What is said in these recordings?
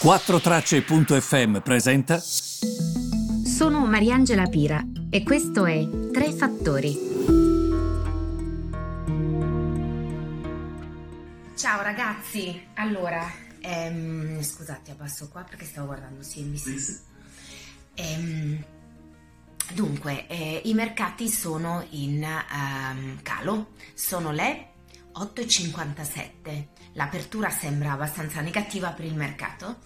4Tracce.fm presenta. Sono Mariangela Pira e questo è Tre Fattori. Ciao ragazzi, allora, ehm, scusate, abbasso qua perché stavo guardando CNBC. Ehm, dunque, eh, i mercati sono in um, calo, sono le 8,57. L'apertura sembra abbastanza negativa per il mercato,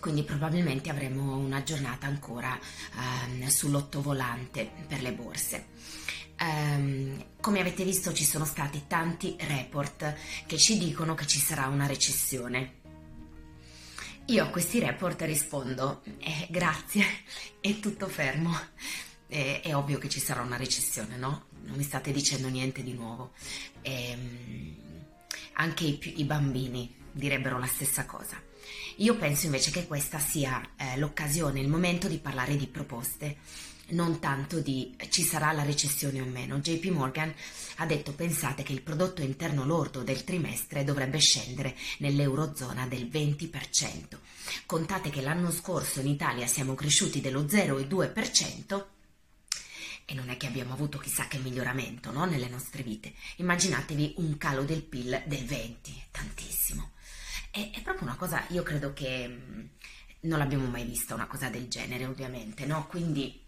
quindi probabilmente avremo una giornata ancora um, sull'ottovolante per le borse. Um, come avete visto ci sono stati tanti report che ci dicono che ci sarà una recessione. Io a questi report rispondo, eh, grazie, è tutto fermo. Eh, è ovvio che ci sarà una recessione, no? Non mi state dicendo niente di nuovo. Ehm, anche i, i, bambini direbbero la stessa cosa. Io penso invece che questa sia eh, l'occasione, il momento di parlare di proposte, non tanto di ci sarà la recessione o meno. JP Morgan ha detto pensate che il prodotto interno lordo del trimestre dovrebbe scendere nell'eurozona del 20%. Contate che l'anno scorso in Italia siamo cresciuti dello 0,2%. E non è che abbiamo avuto chissà che miglioramento no? nelle nostre vite. Immaginatevi un calo del PIL del 20, tantissimo. È, è proprio una cosa, io credo che mm, non l'abbiamo mai vista una cosa del genere, ovviamente, no? Quindi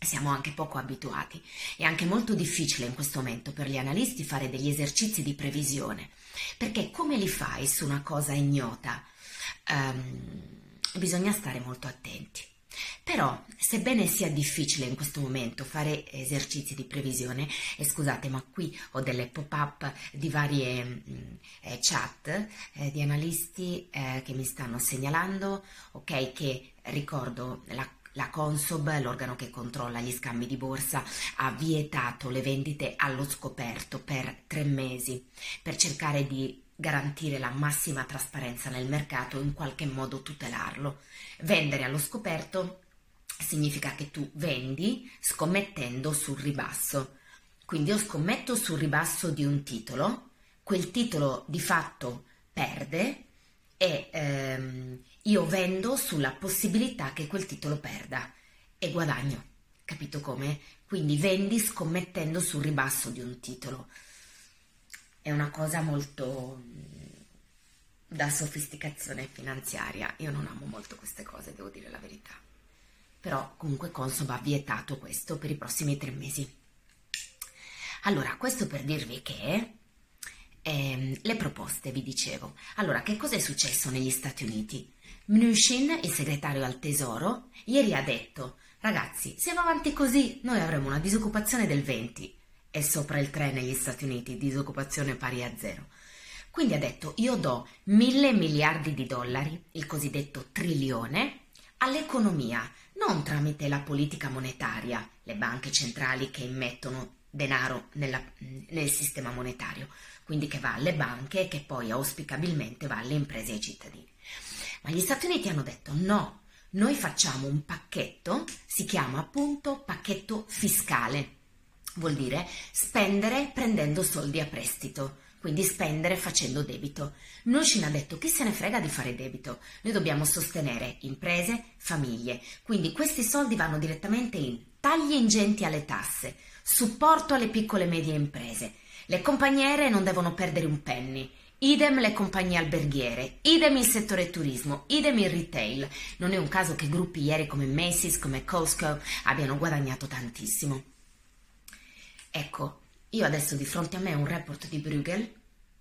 siamo anche poco abituati. È anche molto difficile in questo momento per gli analisti fare degli esercizi di previsione, perché come li fai su una cosa ignota? Um, bisogna stare molto attenti. Però, sebbene sia difficile in questo momento fare esercizi di previsione, e scusate, ma qui ho delle pop-up di varie mm, eh, chat eh, di analisti eh, che mi stanno segnalando, ok, che ricordo la la Consob, l'organo che controlla gli scambi di borsa, ha vietato le vendite allo scoperto per tre mesi per cercare di garantire la massima trasparenza nel mercato in qualche modo tutelarlo. Vendere allo scoperto significa che tu vendi scommettendo sul ribasso. Quindi io scommetto sul ribasso di un titolo, quel titolo di fatto perde e ehm, io vendo sulla possibilità che quel titolo perda e guadagno. Capito come? Quindi vendi scommettendo sul ribasso di un titolo. È una cosa molto da sofisticazione finanziaria. Io non amo molto queste cose, devo dire la verità. Però comunque Consob ha vietato questo per i prossimi tre mesi. Allora, questo per dirvi che ehm, le proposte, vi dicevo. Allora, che cosa è successo negli Stati Uniti? Mnuchin, il segretario al Tesoro, ieri ha detto Ragazzi, se va avanti così, noi avremo una disoccupazione del 20 e sopra il 3 negli Stati Uniti, disoccupazione pari a zero. Quindi ha detto io do mille miliardi di dollari, il cosiddetto trilione, all'economia, non tramite la politica monetaria, le banche centrali che immettono denaro nella, nel sistema monetario, quindi che va alle banche e che poi auspicabilmente va alle imprese e ai cittadini. Ma gli Stati Uniti hanno detto no, noi facciamo un pacchetto, si chiama appunto pacchetto fiscale, vuol dire spendere prendendo soldi a prestito quindi spendere facendo debito. Noshin ha detto chi se ne frega di fare debito, noi dobbiamo sostenere imprese, famiglie, quindi questi soldi vanno direttamente in tagli ingenti alle tasse, supporto alle piccole e medie imprese, le compagnie aeree non devono perdere un penny, idem le compagnie alberghiere, idem il settore turismo, idem il retail. Non è un caso che gruppi ieri come Macy's, come Costco abbiano guadagnato tantissimo. Ecco, io adesso di fronte a me un report di Bruegel,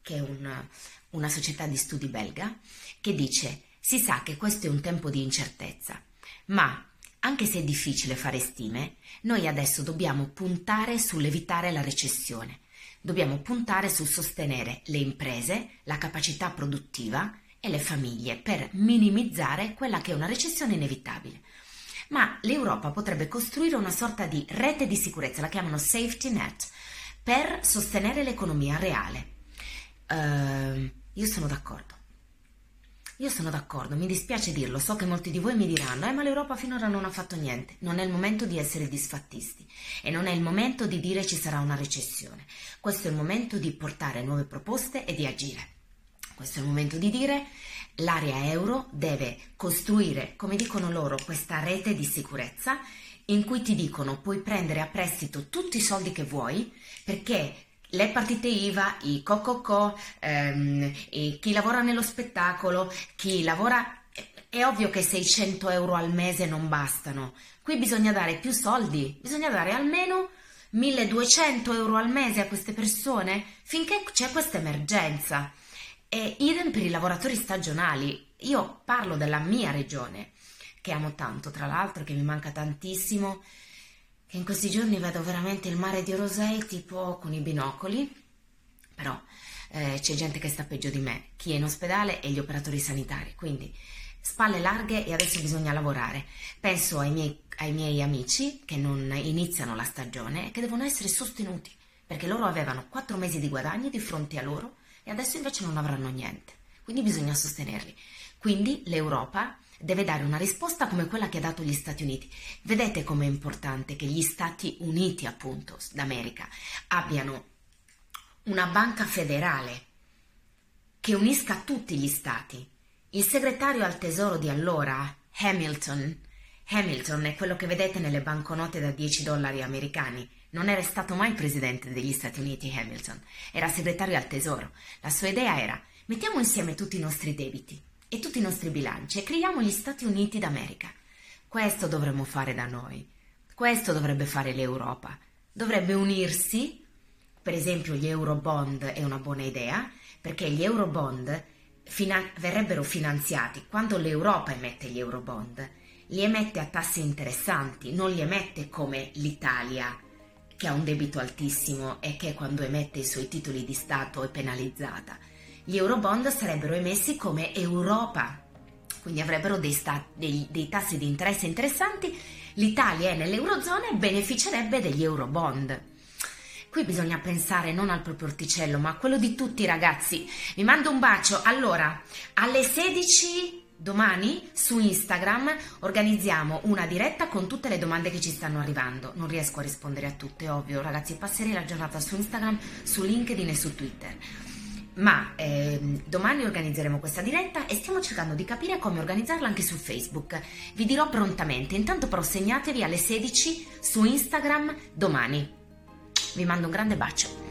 che è una, una società di studi belga, che dice si sa che questo è un tempo di incertezza, ma anche se è difficile fare stime, noi adesso dobbiamo puntare sull'evitare la recessione, dobbiamo puntare sul sostenere le imprese, la capacità produttiva e le famiglie per minimizzare quella che è una recessione inevitabile. Ma l'Europa potrebbe costruire una sorta di rete di sicurezza, la chiamano safety net, per sostenere l'economia reale. Uh, io sono d'accordo. Io sono d'accordo, mi dispiace dirlo, so che molti di voi mi diranno, eh ma l'Europa finora non ha fatto niente, non è il momento di essere disfattisti e non è il momento di dire ci sarà una recessione, questo è il momento di portare nuove proposte e di agire, questo è il momento di dire l'area euro deve costruire, come dicono loro, questa rete di sicurezza in cui ti dicono puoi prendere a prestito tutti i soldi che vuoi perché le partite IVA, i cococò, ehm, chi lavora nello spettacolo, chi lavora... È ovvio che 600 euro al mese non bastano. Qui bisogna dare più soldi, bisogna dare almeno 1200 euro al mese a queste persone finché c'è questa emergenza. E idem per i lavoratori stagionali. Io parlo della mia regione, che amo tanto, tra l'altro, che mi manca tantissimo che in questi giorni vedo veramente il mare di Rosei tipo con i binocoli, però eh, c'è gente che sta peggio di me, chi è in ospedale e gli operatori sanitari, quindi spalle larghe e adesso bisogna lavorare. Penso ai miei, ai miei amici che non iniziano la stagione e che devono essere sostenuti, perché loro avevano quattro mesi di guadagni di fronte a loro e adesso invece non avranno niente, quindi bisogna sostenerli. Quindi l'Europa deve dare una risposta come quella che ha dato gli Stati Uniti. Vedete com'è importante che gli Stati Uniti, appunto, d'America, abbiano una banca federale che unisca tutti gli Stati. Il segretario al tesoro di allora, Hamilton, Hamilton è quello che vedete nelle banconote da 10 dollari americani. Non era stato mai presidente degli Stati Uniti Hamilton, era segretario al tesoro. La sua idea era mettiamo insieme tutti i nostri debiti e tutti i nostri bilanci e creiamo gli Stati Uniti d'America. Questo dovremmo fare da noi. Questo dovrebbe fare l'Europa. Dovrebbe unirsi, per esempio gli Eurobond è una buona idea, perché gli Eurobond finan- verrebbero finanziati quando l'Europa emette gli Eurobond. Li emette a tassi interessanti, non li emette come l'Italia, che ha un debito altissimo e che quando emette i suoi titoli di Stato è penalizzata gli eurobond sarebbero emessi come Europa, quindi avrebbero dei, sta- dei, dei tassi di interesse interessanti, l'Italia è nell'Eurozona e beneficerebbe degli eurobond. Qui bisogna pensare non al proprio orticello, ma a quello di tutti ragazzi. Vi mando un bacio. Allora, alle 16 domani su Instagram organizziamo una diretta con tutte le domande che ci stanno arrivando. Non riesco a rispondere a tutte, ovvio, ragazzi. Passerei la giornata su Instagram, su LinkedIn e su Twitter ma ehm, domani organizzeremo questa diretta e stiamo cercando di capire come organizzarla anche su Facebook. Vi dirò prontamente, intanto però segnatevi alle 16 su Instagram domani. Vi mando un grande bacio.